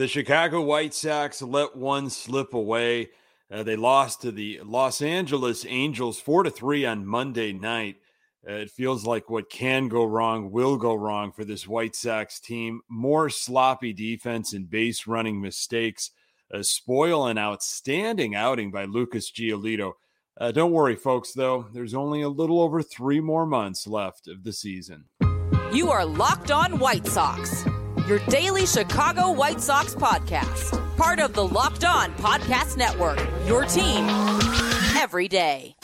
The Chicago White Sox let one slip away. Uh, they lost to the Los Angeles Angels 4 to 3 on Monday night. Uh, it feels like what can go wrong will go wrong for this White Sox team. More sloppy defense and base running mistakes uh, spoil an outstanding outing by Lucas Giolito. Uh, don't worry, folks, though. There's only a little over three more months left of the season. You are Locked On White Sox your daily Chicago White Sox podcast. Part of the Locked On Podcast Network, your team every day.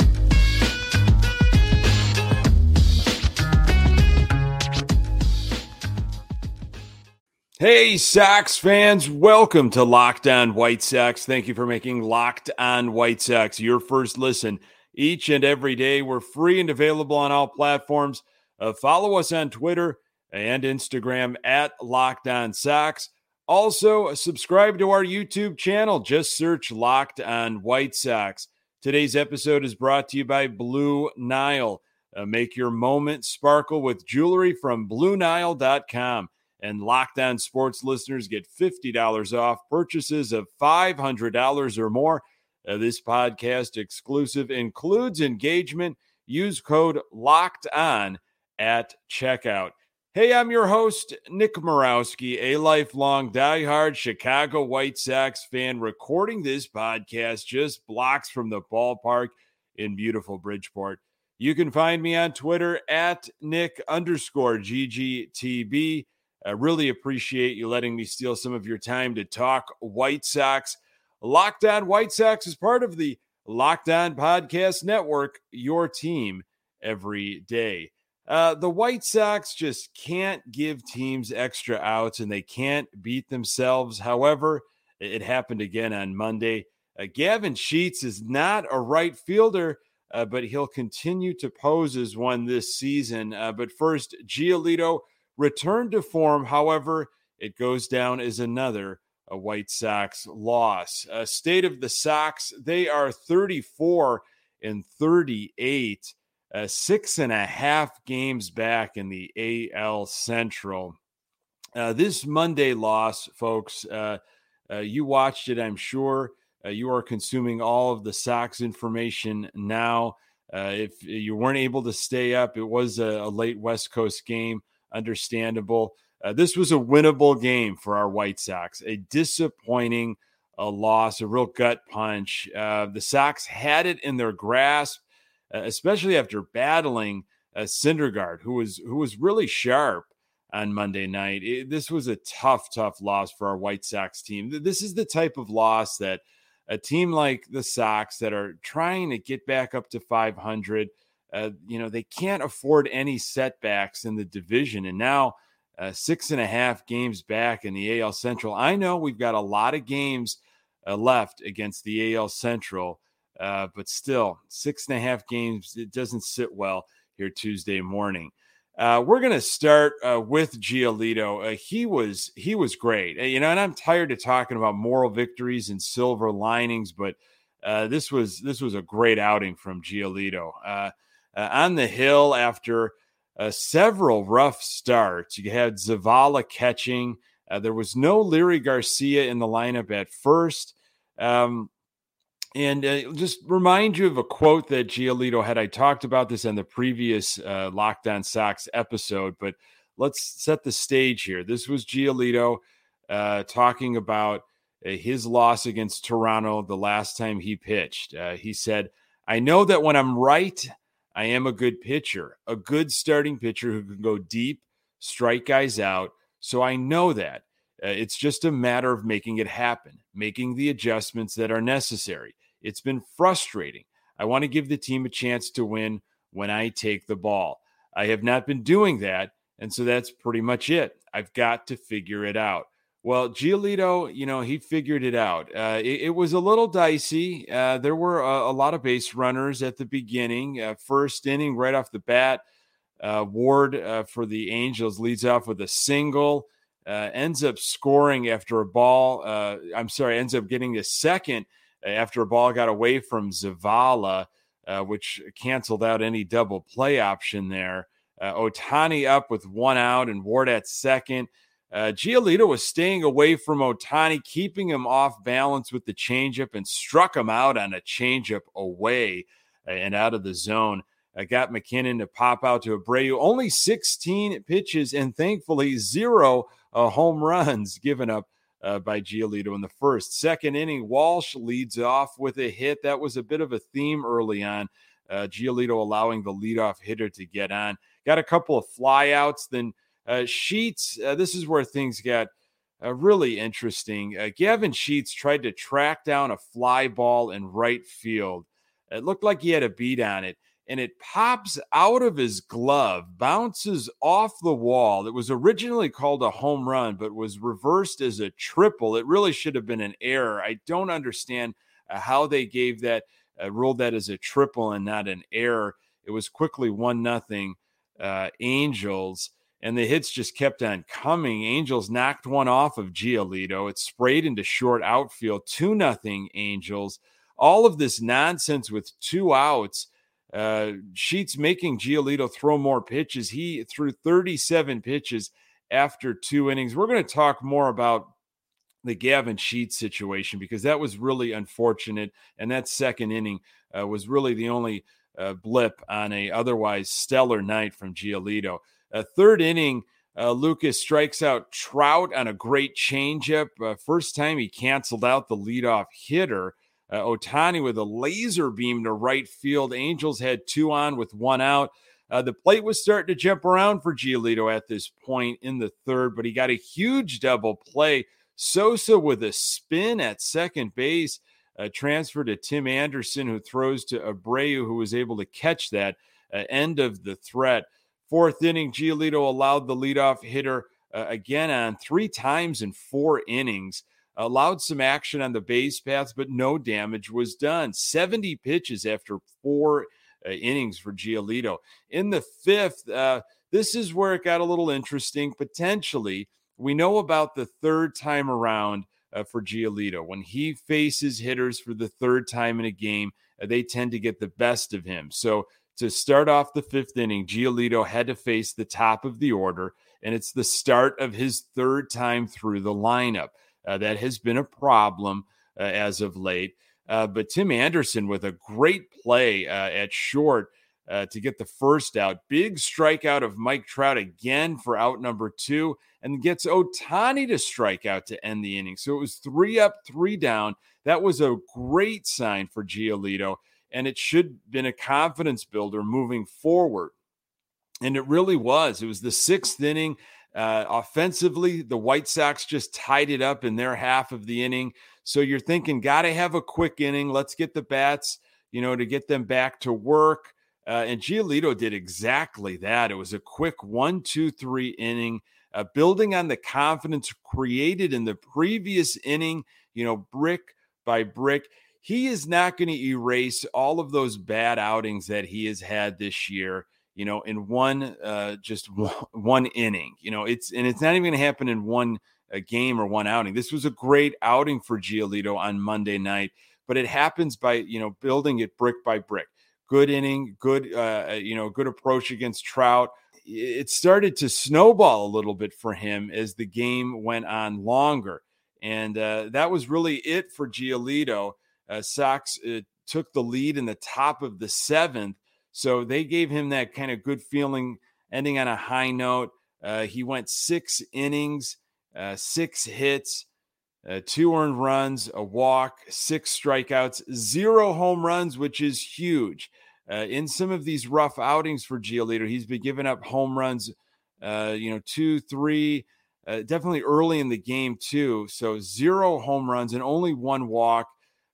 Hey, Sox fans, welcome to Locked On White Sox. Thank you for making Locked On White Sox your first listen each and every day. We're free and available on all platforms. Uh, follow us on Twitter and Instagram at Locked On Sox. Also, subscribe to our YouTube channel. Just search Locked On White Sox. Today's episode is brought to you by Blue Nile. Uh, make your moment sparkle with jewelry from BlueNile.com. And Locked On Sports listeners get $50 off purchases of $500 or more. Uh, this podcast exclusive includes engagement. Use code LOCKED ON at checkout. Hey, I'm your host, Nick Morawski, a lifelong diehard Chicago White Sox fan, recording this podcast just blocks from the ballpark in beautiful Bridgeport. You can find me on Twitter at Nick underscore GGTB. I really appreciate you letting me steal some of your time to talk White Sox. Locked On White Sox is part of the Locked On Podcast Network, your team every day. Uh, the White Sox just can't give teams extra outs and they can't beat themselves. However, it happened again on Monday. Uh, Gavin Sheets is not a right fielder, uh, but he'll continue to pose as one this season. Uh, but first, Giolito returned to form. However, it goes down as another a White Sox loss. Uh, state of the Sox, they are 34 and 38 uh, six and a half games back in the AL Central. Uh, this Monday loss, folks, uh, uh, you watched it, I'm sure. Uh, you are consuming all of the Sox information now. Uh, if you weren't able to stay up, it was a, a late West Coast game, understandable. this was a winnable game for our White Sox, a disappointing loss, a real gut punch. the Sox had it in their grasp especially after battling a Syndergaard, who was who was really sharp on Monday night. It, this was a tough, tough loss for our White Sox team. This is the type of loss that a team like the Sox that are trying to get back up to 500, uh, you know, they can't afford any setbacks in the division. And now, uh, six and a half games back in the AL Central. I know we've got a lot of games uh, left against the AL Central. Uh, but still, six and a half games, it doesn't sit well here Tuesday morning. Uh, we're going to start uh, with Giolito. Uh, he was he was great, you know, and I'm tired of talking about moral victories and silver linings, but uh, this was this was a great outing from Giolito uh, on the hill after several rough starts. You had Zavala catching. there was no Leury Garcia in the lineup at first. Um, and uh, just remind you of a quote that Giolito had. I talked about this in the previous uh, Locked On Sox episode, but let's set the stage here. This was Giolito uh, talking about uh, his loss against Toronto the last time he pitched. Uh, he said, I know that when I'm right, I am a good pitcher, a good starting pitcher who can go deep, strike guys out. So I know that. Uh, it's just a matter of making it happen, making the adjustments that are necessary. It's been frustrating. I want to give the team a chance to win when I take the ball. I have not been doing that. And so that's pretty much it. I've got to figure it out. Well, Giolito, you know, he figured it out. Uh, it, it, was a little dicey. Uh, there were a, a, lot of base runners at the beginning. Uh, first inning, right off the bat, uh, Ward uh, for the Angels leads off with a single, uh, ends up scoring after a ball. I'm sorry, ends up getting a second after a ball got away from Zavala, uh, which canceled out any double play option there. Uh, Ohtani up with one out and Ward at second. Uh, Giolito was staying away from Ohtani, keeping him off balance with the changeup and struck him out on a changeup away uh, and out of the zone. Uh, got MacKinnon to pop out to Abreu. Only 16 pitches and thankfully zero uh, home runs given up uh, by Giolito in the first. Second inning, Walsh leads off with a hit. That was a bit of a theme early on. Uh, Giolito allowing the leadoff hitter to get on. Got a couple of flyouts. Then uh, Sheets, uh, this is where things got uh, really interesting. Uh, Gavin Sheets tried to track down a fly ball in right field. It looked like he had a beat on it and it pops out of his glove, bounces off the wall. It was originally called a home run, but was reversed as a triple. It really should have been an error. I don't understand uh, how they gave that, uh, ruled that as a triple and not an error. It was quickly one nothing uh, Angels, and the hits just kept on coming. Angels knocked one off of Giolito. It sprayed into short outfield, two nothing Angels. All of this nonsense with two outs uh, Sheets making Giolito throw more pitches. He threw 37 pitches after two innings. We're going to talk more about the Gavin Sheets situation because that was really unfortunate. And that second inning uh, was really the only uh, blip on a otherwise stellar night from Giolito. A third inning, uh, Lucas strikes out Trout on a great changeup. Uh, first time he canceled out the leadoff hitter. Uh, Ohtani with a laser beam to right field. Angels had two on with one out. Uh, the plate was starting to jump around for Giolito at this point in the third, but he got a huge double play. Sosa with a spin at second base, uh, transfer to Tim Anderson, who throws to Abreu, who was able to catch that uh, end of the threat. Fourth inning, Giolito allowed the leadoff hitter uh, again on three times in four innings allowed some action on the base paths, but no damage was done. 70 pitches after four uh, innings for Giolito. In the fifth, uh, this is where it got a little interesting. Potentially, we know about the third time around uh, for Giolito. When he faces hitters for the third time in a game, uh, they tend to get the best of him. So, to start off the fifth inning, Giolito had to face the top of the order, and it's the start of his third time through the lineup. Uh, that has been a problem uh, as of late. Uh, but Tim Anderson with a great play at short to get the first out. Big strikeout of Mike Trout again for out number two, and gets Ohtani to strike out to end the inning. So it was three up, three down. That was a great sign for Giolito, and it should have been a confidence builder moving forward. And it really was. It was the sixth inning. Uh, offensively, the White Sox just tied it up in their half of the inning. So you're thinking, got to have a quick inning. Let's get the bats, you know, to get them back to work. Uh, and Giolito did exactly that. It was a quick one, two, three inning, uh, building on the confidence created in the previous inning, you know, brick by brick. He is not going to erase all of those bad outings that he has had this year you know, in one uh, just one, inning. You know, it's and it's not even going to happen in one uh, game or one outing. This was a great outing for Giolito on Monday night, but it happens by you know building it brick by brick. Good inning, good uh, uh you know, good approach against Trout. It started to snowball a little bit for him as the game went on longer, and uh, that was really it for Giolito. Uh, Sox uh, took the lead in the top of the seventh so they gave him that kind of good feeling, ending on a high note. Uh, he went six innings, uh, six hits, uh, two earned runs, a walk, six strikeouts, zero home runs, which is huge. Uh, in some of these rough outings for Giolito, he's been giving up home runs, uh, you know, two, three, uh, definitely early in the game, too. So zero home runs and only one walk.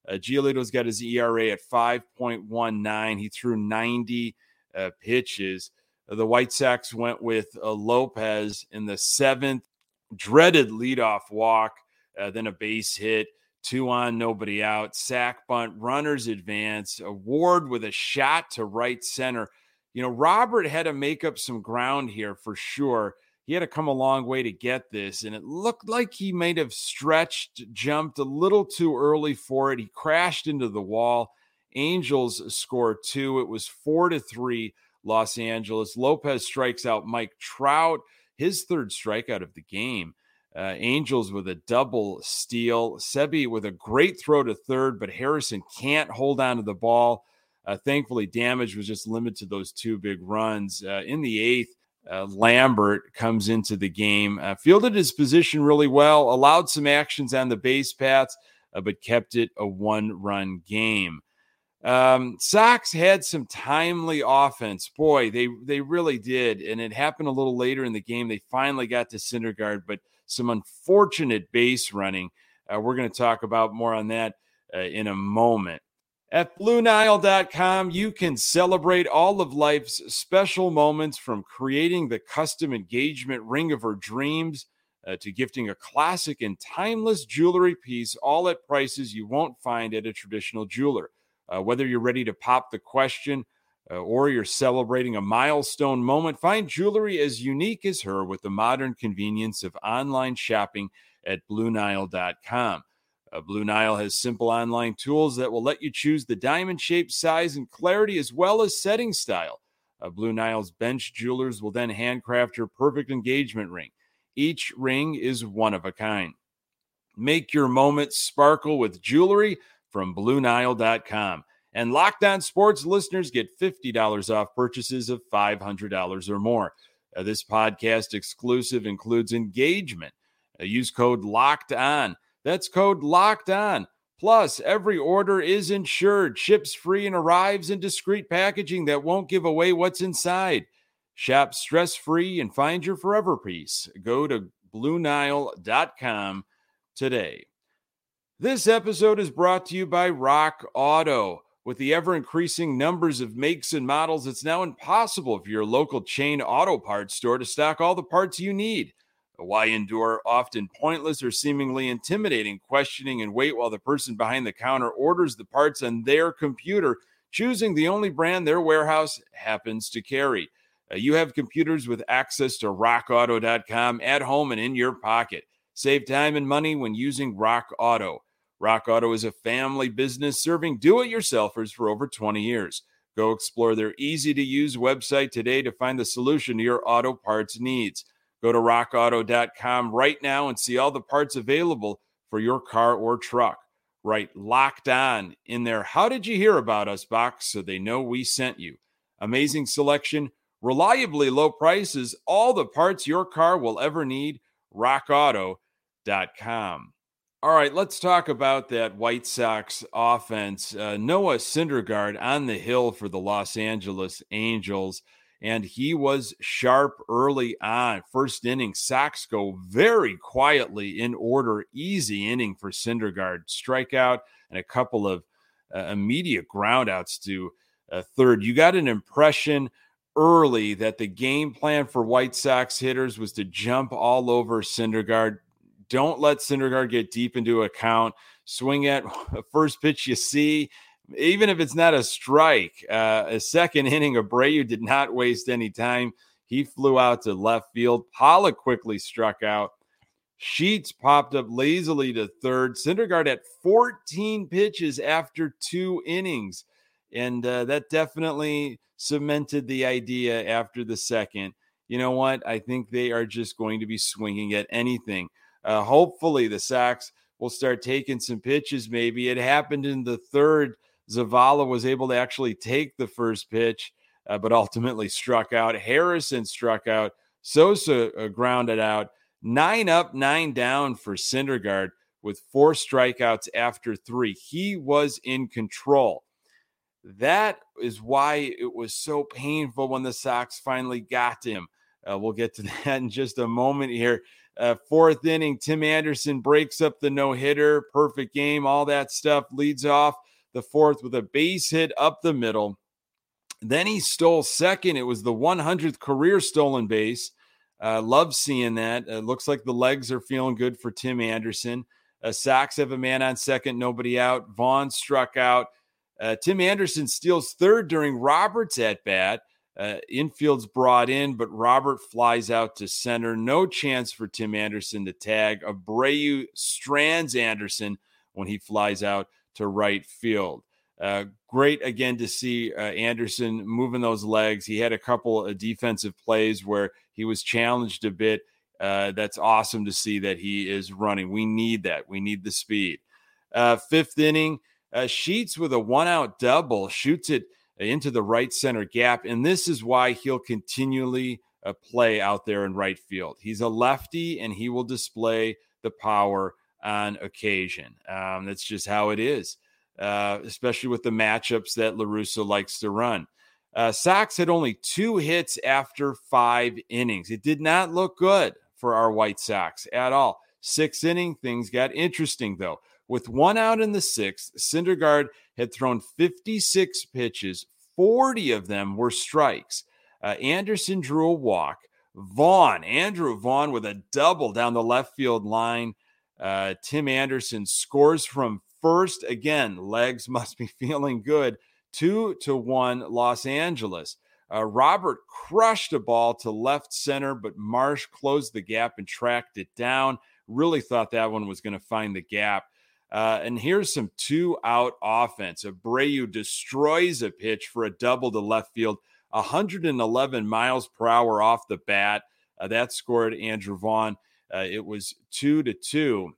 Uh, Giolito's got his ERA at 5.19. He threw 90 uh, pitches. Uh, the White Sox went with uh, Lopez in the seventh, dreaded leadoff walk, uh, then a base hit, two on, nobody out, sac bunt, runners advance, Ward with a shot to right center. You know, Robert had to make up some ground here for sure he had to come a long way to get this. And it looked like he might have stretched, jumped a little too early for it. He crashed into the wall. Angels score two. It was four to three, Los Angeles. Lopez strikes out Mike Trout, his third strikeout of the game. Uh, Angels with a double steal. Seby with a great throw to third, but Harrison can't hold on to the ball. Uh, thankfully, damage was just limited to those two big runs. Uh, in the eighth, uh, Lambert comes into the game, uh, fielded his position really well, allowed some actions on the base paths, uh, but kept it a one run game. Um, Sox had some timely offense. Boy, they they really did, and it happened a little later in the game. They finally got to Syndergaard, but some unfortunate base running. Uh, we're going to talk about more on that uh, in a moment. At BlueNile.com, you can celebrate all of life's special moments from creating the custom engagement ring of her dreams uh, to gifting a classic and timeless jewelry piece, all at prices you won't find at a traditional jeweler. Uh, whether you're ready to pop the question uh, or you're celebrating a milestone moment, find jewelry as unique as her with the modern convenience of online shopping at BlueNile.com. Uh, Blue Nile has simple online tools that will let you choose the diamond shape, size, and clarity, as well as setting style. Uh, Blue Nile's bench jewelers will then handcraft your perfect engagement ring. Each ring is one of a kind. Make your moment sparkle with jewelry from BlueNile.com. And Locked On Sports listeners get $50 off purchases of $500 or more. Uh, this podcast exclusive includes engagement. Uh, use code LOCKED ON. That's code LOCKED ON. Plus, every order is insured, ships free, and arrives in discreet packaging that won't give away what's inside. Shop stress free and find your forever piece. Go to BlueNile.com today. This episode is brought to you by Rock Auto. With the ever increasing numbers of makes and models, it's now impossible for your local chain auto parts store to stock all the parts you need. Why endure often pointless or seemingly intimidating questioning and wait while the person behind the counter orders the parts on their computer, choosing the only brand their warehouse happens to carry? Uh, you have computers with access to rockauto.com at home and in your pocket. Save time and money when using Rock Auto. Rock Auto is a family business serving do it yourselfers for over 20 years. Go explore their easy to use website today to find the solution to your auto parts needs. Go to rockauto.com right now and see all the parts available for your car or truck. Right locked on in there. How did you hear about us box so they know we sent you? Amazing selection, reliably low prices, all the parts your car will ever need. RockAuto.com. All right, let's talk about that White Sox offense. Uh, Noah Syndergaard on the hill for the Los Angeles Angels, and he was sharp early on. First inning, Sox go very quietly in order. Easy inning for Syndergaard. Strikeout and a couple of uh, immediate groundouts to uh, third. You got an impression early that the game plan for White Sox hitters was to jump all over Syndergaard, don't let Syndergaard get deep into account. Swing at a first pitch you see, even if it's not a strike. Uh, a second inning, Abreu did not waste any time. He flew out to left field. Pollock quickly struck out. Sheets popped up lazily to third. Syndergaard at 14 pitches after two innings. And uh, that definitely cemented the idea after the second. You know what? I think they are just going to be swinging at anything. Uh, hopefully, the Sox will start taking some pitches. Maybe it happened in the third. Zavala was able to actually take the first pitch, uh, but ultimately struck out. Harrison struck out. Sosa uh, grounded out. Nine up, nine down for Syndergaard with four strikeouts after three. He was in control. That is why it was so painful when the Sox finally got him. Uh, we'll get to that in just a moment here. Uh, fourth inning, Tim Anderson breaks up the no hitter, perfect game, all that stuff. Leads off the fourth with a base hit up the middle. Then he stole second. It was the 100th career stolen base. Uh, love seeing that. It looks like the legs are feeling good for Tim Anderson. Uh, Sox have a man on second, nobody out. Vaughn struck out. Uh, Tim Anderson steals third during Roberts' at bat. Uh, infield's brought in, but Robert flies out to center. No chance for Tim Anderson to tag. Abreu strands Anderson when he flies out to right field. Uh, great again to see uh, Anderson moving those legs. He had a couple of defensive plays where he was challenged a bit. Uh, that's awesome to see that he is running. We need that. We need the speed. Uh, fifth inning, uh, Sheets with a one out double shoots it into the right center gap. And this is why he'll continually uh, play out there in right field. He's a lefty and he will display the power on occasion. Um, that's just how it is, uh, especially with the matchups that La Russa likes to run. Uh, Sox had only two hits after five innings. It did not look good for our White Sox at all. Sixth inning, things got interesting though. With one out in the sixth, Syndergaard had thrown 56 pitches, 40 of them were strikes. Uh, Anderson drew a walk. Vaughn, Andrew Vaughn with a double down the left field line. Uh, Tim Anderson scores from first. Again, legs must be feeling good. Two to one, Los Angeles. Uh, Robert crushed a ball to left center, but Marsh closed the gap and tracked it down. Really thought that one was going to find the gap. Uh, and here's some two out offense. Abreu destroys a pitch for a double to left field, 111 miles per hour off the bat. Uh, that scored Andrew Vaughn. Uh, it was two to two.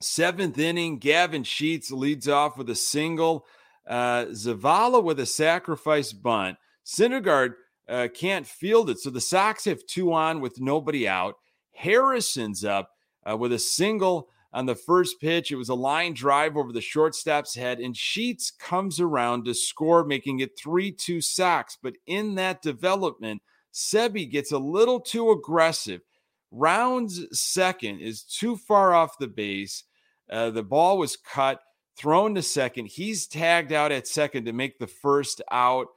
Seventh inning, Gavin Sheets leads off with a single. Uh, Zavala with a sacrifice bunt. Syndergaard uh, can't field it. So the Sox have two on with nobody out. Harrison's up uh, with a single on the first pitch. It was a line drive over the shortstop's head, and Sheets comes around to score, making it 3 2 Sox. But in that development, Seby gets a little too aggressive. Rounds second is too far off the base. Uh, the ball was cut, thrown to second. He's tagged out at second to make the first out.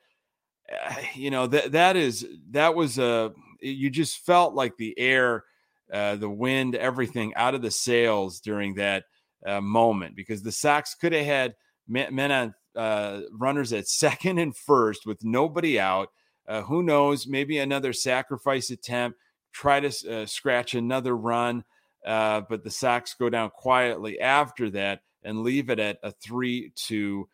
Uh, you know that that is that was a you just felt like the air uh, the wind, everything out of the sails during that uh, moment because the Sox could have had men, on uh, runners at second and first with nobody out. Uh, who knows? Maybe another sacrifice attempt, try to uh, scratch another run. but the Sox go down quietly after that and leave it at a 3 2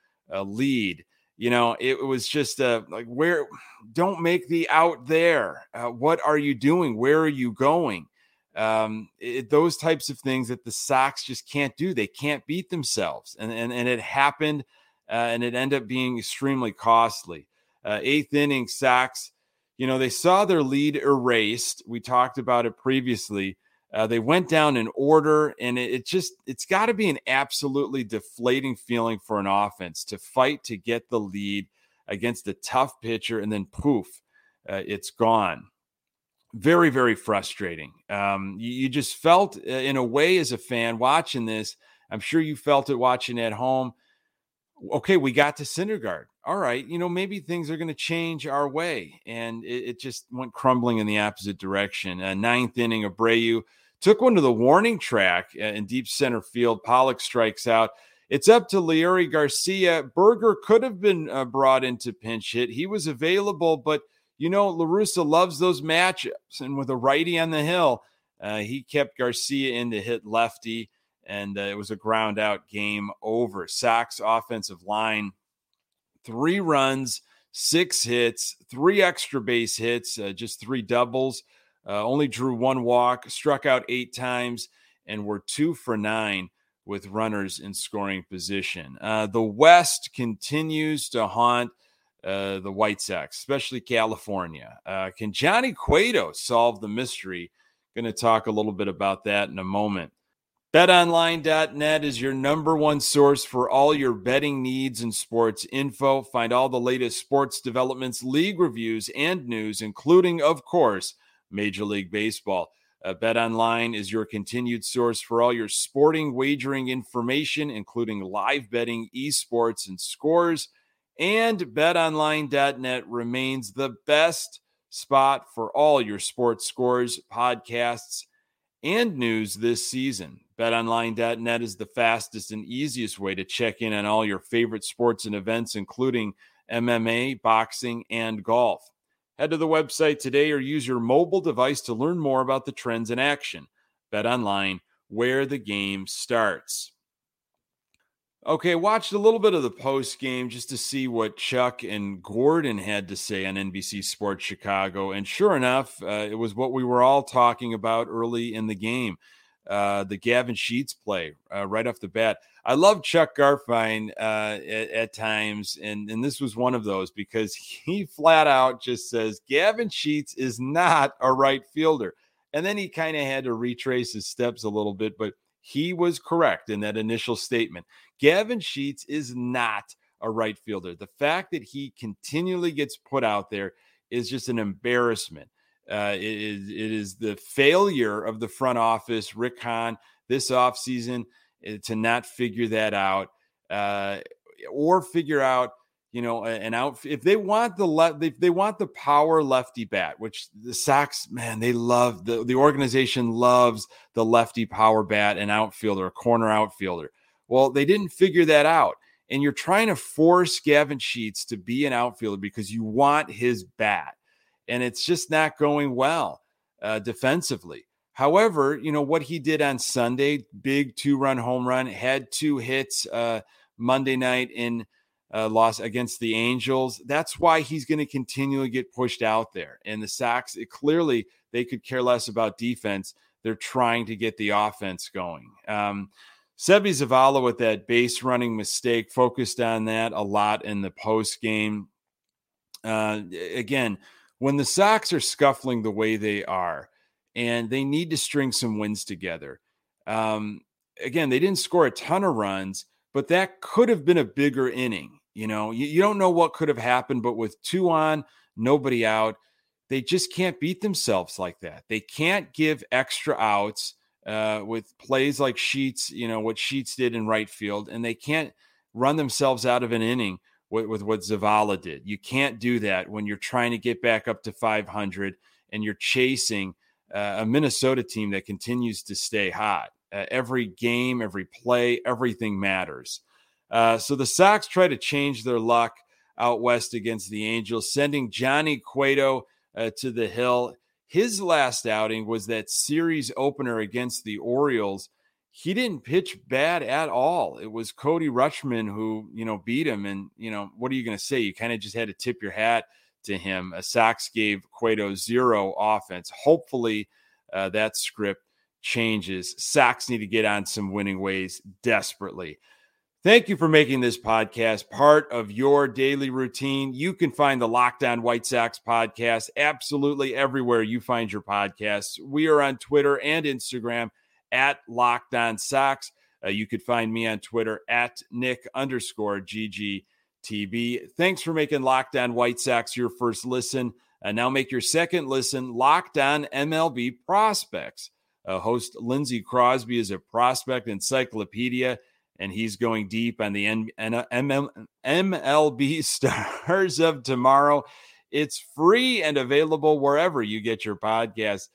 lead you know it was just uh, like where don't make the out there uh, what are you doing where are you going um, it, those types of things that the Sox just can't do. They can't beat themselves, and and, and it happened, uh, and it ended up being extremely costly. Uh, eighth inning, Sox, you know, they saw their lead erased. We talked about it previously. Uh, they went down in order, and it, it just it's got to be an absolutely deflating feeling for an offense to fight to get the lead against a tough pitcher, and then poof, uh, it's gone very very frustrating um, you, you, just felt uh, in a way as a fan watching this i'm sure you felt it watching at home okay we got to Syndergaard. All right you know maybe things are going to change our way and it, it, just went crumbling in the opposite direction uh, ninth inning abreu took one to the warning track uh, in deep center field pollock strikes out it's up to Leury Garcia. Burger could have been uh, brought into pinch hit. He was available, but you know, La Russa loves those matchups. And with a righty on the hill, uh, he kept Garcia in to hit lefty, and uh, it was a ground out game over. Sox offensive line, three runs, six hits, three extra base hits, uh, just three doubles, uh, only drew one walk, struck out eight times, and were two for nine with runners in scoring position. Uh, the West continues to haunt uh, the White Sox, especially California. Uh, can Johnny Cueto solve the mystery? Going to talk a little bit about that in a moment. BetOnline.net is your number one source for all your betting needs and sports info. Find all the latest sports developments, league reviews, and news, including, of course, Major League Baseball. Uh, BetOnline is your continued source for all your sporting wagering information, including live betting, esports, and scores. And betonline.net remains the best spot for all your sports scores, podcasts, and news this season. BetOnline.net is the fastest and easiest way to check in on all your favorite sports and events, including MMA, boxing, and golf. Head to the website today or use your mobile device to learn more about the trends in action. BetOnline, where the game starts. Okay, watched a little bit of the post game just to see what Chuck and Gordon had to say on NBC Sports Chicago. And sure enough, uh, it was what we were all talking about early in the game uh, the Gavin Sheets play uh, right off the bat. I love Chuck Garfien uh, at, at, times, and, and this was one of those because he flat out just says Gavin Sheets is not a right fielder. And then he kind of had to retrace his steps a little bit, but he was correct in that initial statement. Gavin Sheets is not a right fielder. The fact that he continually gets put out there is just an embarrassment. Uh, it, is, it is the failure of the front office, Rick Hahn, this offseason eh, to not figure that out uh, or figure out you know, an out if they want the left, if they want the power lefty bat, which the Sox, man, they love the the organization loves the lefty power bat and outfielder, a corner outfielder. Well, they didn't figure that out, and you're trying to force Gavin Sheets to be an outfielder because you want his bat, and it's just not going well uh, defensively. However, you know what he did on Sunday, big two run home run, had two hits uh, Monday night in uh, loss against the Angels. That's why he's going to continually get pushed out there. And the Sox, it, clearly, they could care less about defense. They're trying to get the offense going. Um, Seby Zavala with that base running mistake focused on that a lot in the post game. Uh, again, when the Sox are scuffling the way they are, and they need to string some wins together. Um, again, they didn't score a ton of runs, but that could have been a bigger inning. You know, you, you don't know what could have happened, but with two on, nobody out, they just can't beat themselves like that. They can't give extra outs uh, with plays like Sheets, you know, what Sheets did in right field, and they can't run themselves out of an inning with, with what Zavala did. You can't do that when you're trying to get back up to 500 and you're chasing uh, a Minnesota team that continues to stay hot. Uh, every game, every play, everything matters. Uh, so the Sox try to change their luck out west against the Angels, sending Johnny Cueto uh, to the hill. His last outing was that series opener against the Orioles. He didn't pitch bad at all. It was Cody Rutschman who, you know, beat him. And, you know, what are you going to say? You kind of just had to tip your hat to him. A Sox gave Cueto zero offense. Hopefully, uh, that script changes. Sox need to get on some winning ways desperately. Thank you for making this podcast part of your daily routine. You can find the Locked On White Sox podcast absolutely everywhere you find your podcasts. We are on Twitter and Instagram at Locked On Sox. Uh, you could find me on Twitter at Nick underscore GGTB. Thanks for making Locked On White Sox your first listen. And now make your second listen Locked On MLB Prospects. Uh, host Lindsey Crosby is a prospect encyclopedia and he's going deep on the MLB stars of tomorrow. It's free and available wherever you get your podcast.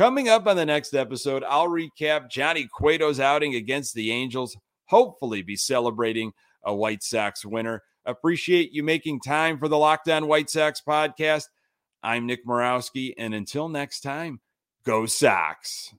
Coming up on the next episode, I'll recap Johnny Cueto's outing against the Angels, hopefully, be celebrating a White Sox winner. Appreciate you making time for the Locked On White Sox podcast. I'm Nick Morawski, and until next time, go Sox.